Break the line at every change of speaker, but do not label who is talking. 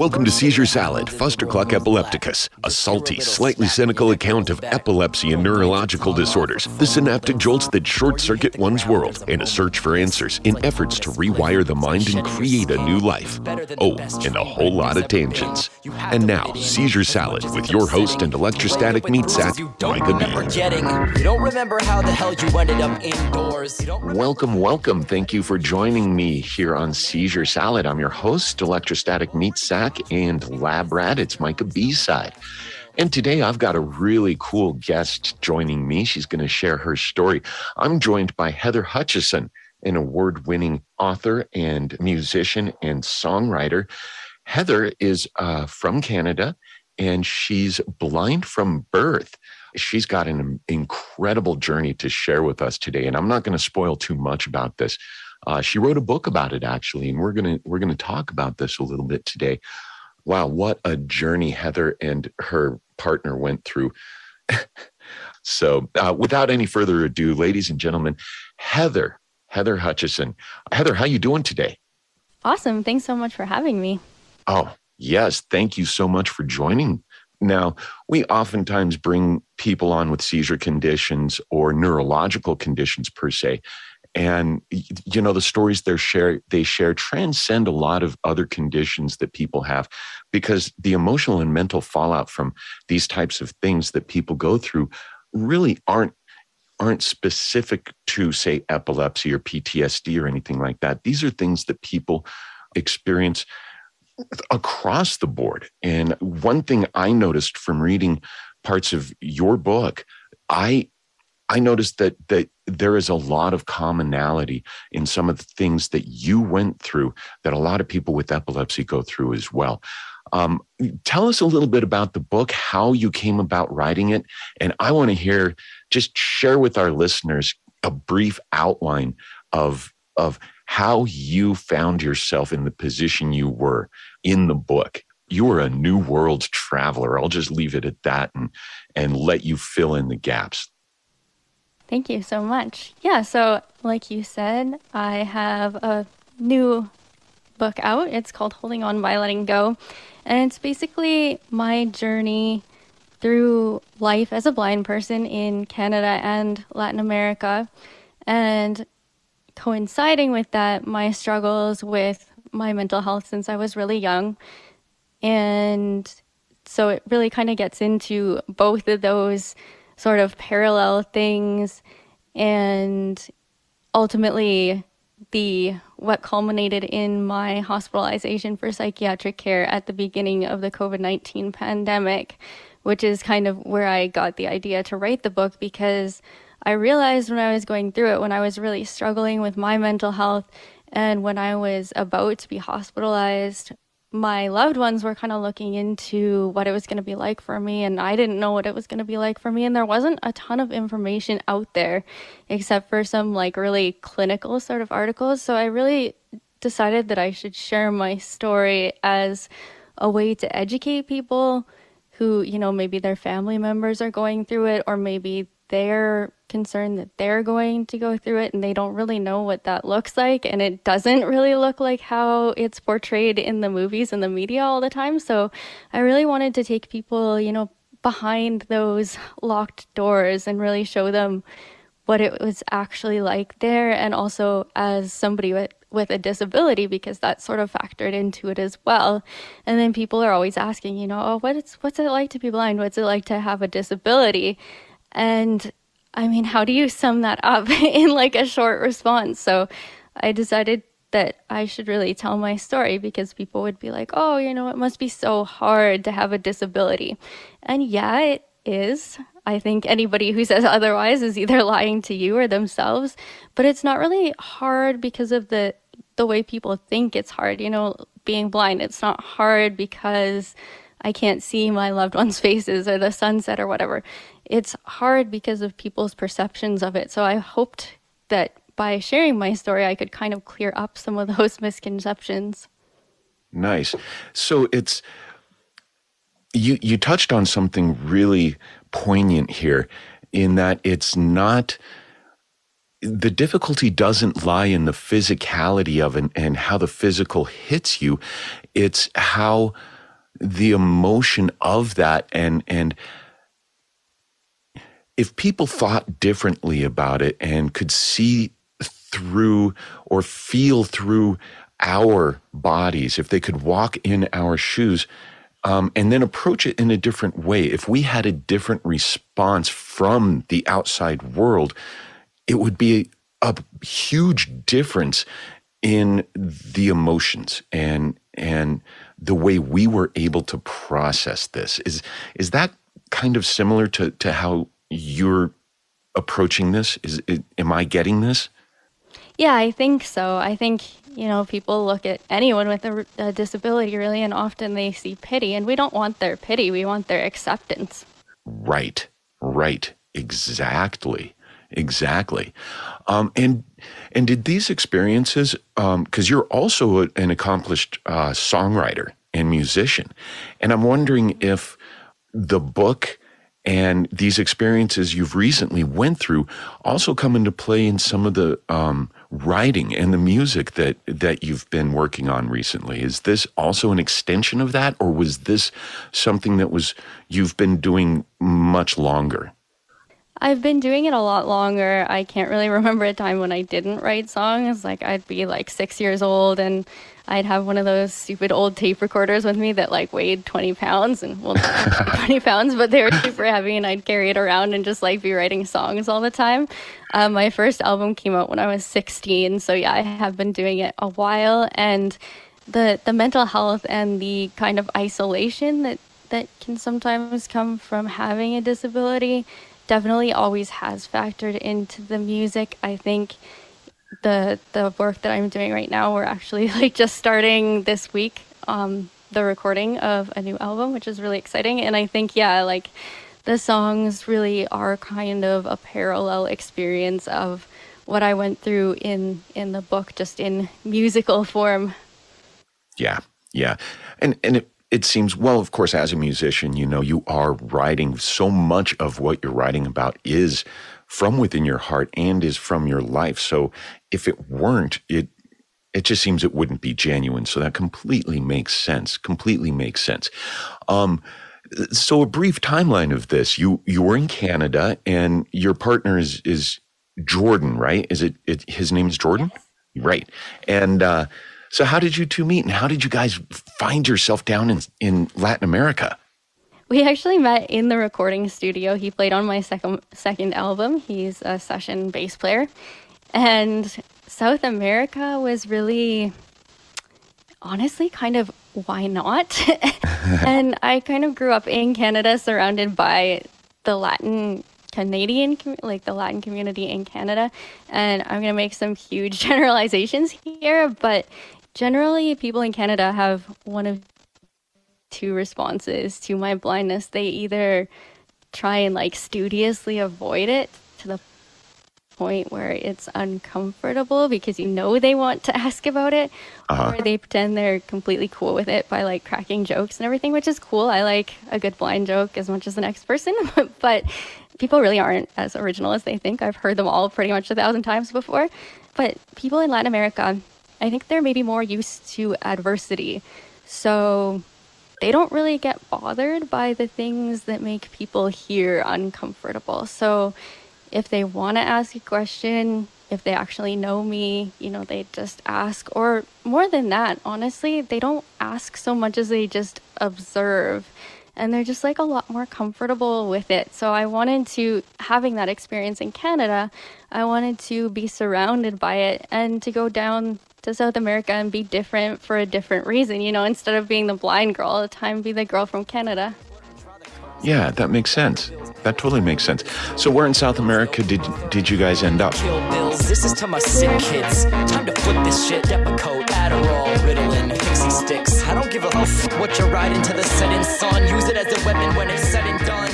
Welcome to Seizure Salad, Fustercluck epilepticus, a salty, slightly cynical account of epilepsy and neurological disorders, the synaptic jolts that short circuit one's world, and a search for answers in efforts to rewire the mind and create a new life. Oh, and a whole lot of tangents. And now, Seizure Salad with your host and electrostatic meat sack, Micah B. You don't remember how the hell you ended up indoors. Welcome, welcome. Thank you for joining me here on Seizure Salad. I'm your host, electrostatic meat sack and Lab Rat. It's Micah B side. And today I've got a really cool guest joining me. She's going to share her story. I'm joined by Heather Hutchison, an award winning author and musician and songwriter. Heather is uh, from Canada and she's blind from birth. She's got an incredible journey to share with us today. And I'm not going to spoil too much about this. Uh, she wrote a book about it actually, and we're gonna we're gonna talk about this a little bit today. Wow, what a journey Heather and her partner went through. so, uh, without any further ado, ladies and gentlemen, Heather Heather Hutchison. Heather, how you doing today?
Awesome. Thanks so much for having me.
Oh, yes. Thank you so much for joining. Now, we oftentimes bring people on with seizure conditions or neurological conditions per se and you know the stories they share they share transcend a lot of other conditions that people have because the emotional and mental fallout from these types of things that people go through really aren't aren't specific to say epilepsy or PTSD or anything like that. These are things that people experience across the board. And one thing i noticed from reading parts of your book i I noticed that that there is a lot of commonality in some of the things that you went through that a lot of people with epilepsy go through as well. Um, tell us a little bit about the book, how you came about writing it, and I want to hear just share with our listeners a brief outline of of how you found yourself in the position you were in the book you were a new world traveler. I'll just leave it at that and and let you fill in the gaps.
Thank you so much. Yeah, so like you said, I have a new book out. It's called Holding On by Letting Go. And it's basically my journey through life as a blind person in Canada and Latin America. And coinciding with that, my struggles with my mental health since I was really young. And so it really kind of gets into both of those sort of parallel things and ultimately the what culminated in my hospitalization for psychiatric care at the beginning of the COVID-19 pandemic which is kind of where I got the idea to write the book because I realized when I was going through it when I was really struggling with my mental health and when I was about to be hospitalized my loved ones were kind of looking into what it was going to be like for me and I didn't know what it was going to be like for me and there wasn't a ton of information out there except for some like really clinical sort of articles. So I really decided that I should share my story as a way to educate people who you know maybe their family members are going through it or maybe they're concerned that they're going to go through it and they don't really know what that looks like and it doesn't really look like how it's portrayed in the movies and the media all the time so i really wanted to take people you know behind those locked doors and really show them what it was actually like there and also as somebody with with a disability because that's sort of factored into it as well. And then people are always asking, you know, oh, what is what's it like to be blind? What's it like to have a disability? And I mean, how do you sum that up in like a short response? So I decided that I should really tell my story because people would be like, oh, you know, it must be so hard to have a disability. And yeah, it is. I think anybody who says otherwise is either lying to you or themselves, but it's not really hard because of the the way people think it's hard. You know, being blind, it's not hard because I can't see my loved ones' faces or the sunset or whatever it's hard because of people's perceptions of it. So I hoped that by sharing my story, I could kind of clear up some of those misconceptions.
Nice. So it's you you touched on something really poignant here in that it's not the difficulty doesn't lie in the physicality of it and how the physical hits you. It's how the emotion of that and and if people thought differently about it and could see through or feel through our bodies, if they could walk in our shoes, um, and then approach it in a different way, if we had a different response from the outside world, it would be a huge difference in the emotions and and the way we were able to process this. Is is that kind of similar to to how you're approaching this? Is it, am I getting this?
Yeah, I think so. I think you know people look at anyone with a, a disability really, and often they see pity, and we don't want their pity. We want their acceptance.
Right. Right. Exactly. Exactly. Um, and and did these experiences, because um, you're also a, an accomplished uh, songwriter and musician, and I'm wondering if the book and these experiences you've recently went through also come into play in some of the um, writing and the music that that you've been working on recently. Is this also an extension of that, or was this something that was you've been doing much longer?
I've been doing it a lot longer. I can't really remember a time when I didn't write songs. Like I'd be like six years old and I'd have one of those stupid old tape recorders with me that like weighed 20 pounds and well, 20 pounds, but they were super heavy and I'd carry it around and just like be writing songs all the time. Um, my first album came out when I was 16. So yeah, I have been doing it a while and the, the mental health and the kind of isolation that, that can sometimes come from having a disability definitely always has factored into the music. I think the the work that I'm doing right now, we're actually like just starting this week um, the recording of a new album, which is really exciting. And I think yeah, like the songs really are kind of a parallel experience of what I went through in in the book, just in musical form.
Yeah, yeah, and and it it seems, well, of course, as a musician, you know, you are writing so much of what you're writing about is from within your heart and is from your life. So if it weren't, it, it just seems it wouldn't be genuine. So that completely makes sense. Completely makes sense. Um, so a brief timeline of this: you you were in Canada, and your partner is is Jordan, right? Is it, it his name is Jordan, right? And uh, so, how did you two meet, and how did you guys find yourself down in, in Latin America?
We actually met in the recording studio. He played on my second second album. He's a session bass player, and South America was really, honestly, kind of why not? and I kind of grew up in Canada, surrounded by the Latin Canadian, like the Latin community in Canada. And I'm going to make some huge generalizations here, but generally people in Canada have one of two responses to my blindness. They either try and like studiously avoid it to the point where it's uncomfortable because you know they want to ask about it uh-huh. or they pretend they're completely cool with it by like cracking jokes and everything which is cool i like a good blind joke as much as the next person but people really aren't as original as they think i've heard them all pretty much a thousand times before but people in latin america I think they're maybe more used to adversity. So they don't really get bothered by the things that make people here uncomfortable. So if they want to ask a question, if they actually know me, you know, they just ask. Or more than that, honestly, they don't ask so much as they just observe. And they're just like a lot more comfortable with it. So I wanted to, having that experience in Canada, I wanted to be surrounded by it and to go down to South America and be different for a different reason. You know, instead of being the blind girl all the time, be the girl from Canada.
Yeah, that makes sense. That totally makes sense. So, where in South America did did you guys end up? This is to my sick kids. Time to flip this shit. Depakote, Adderall, Ritalin, Pixy Stix. I don't give a f- what you're riding to the setting sun. Use it as a weapon when it's said and done.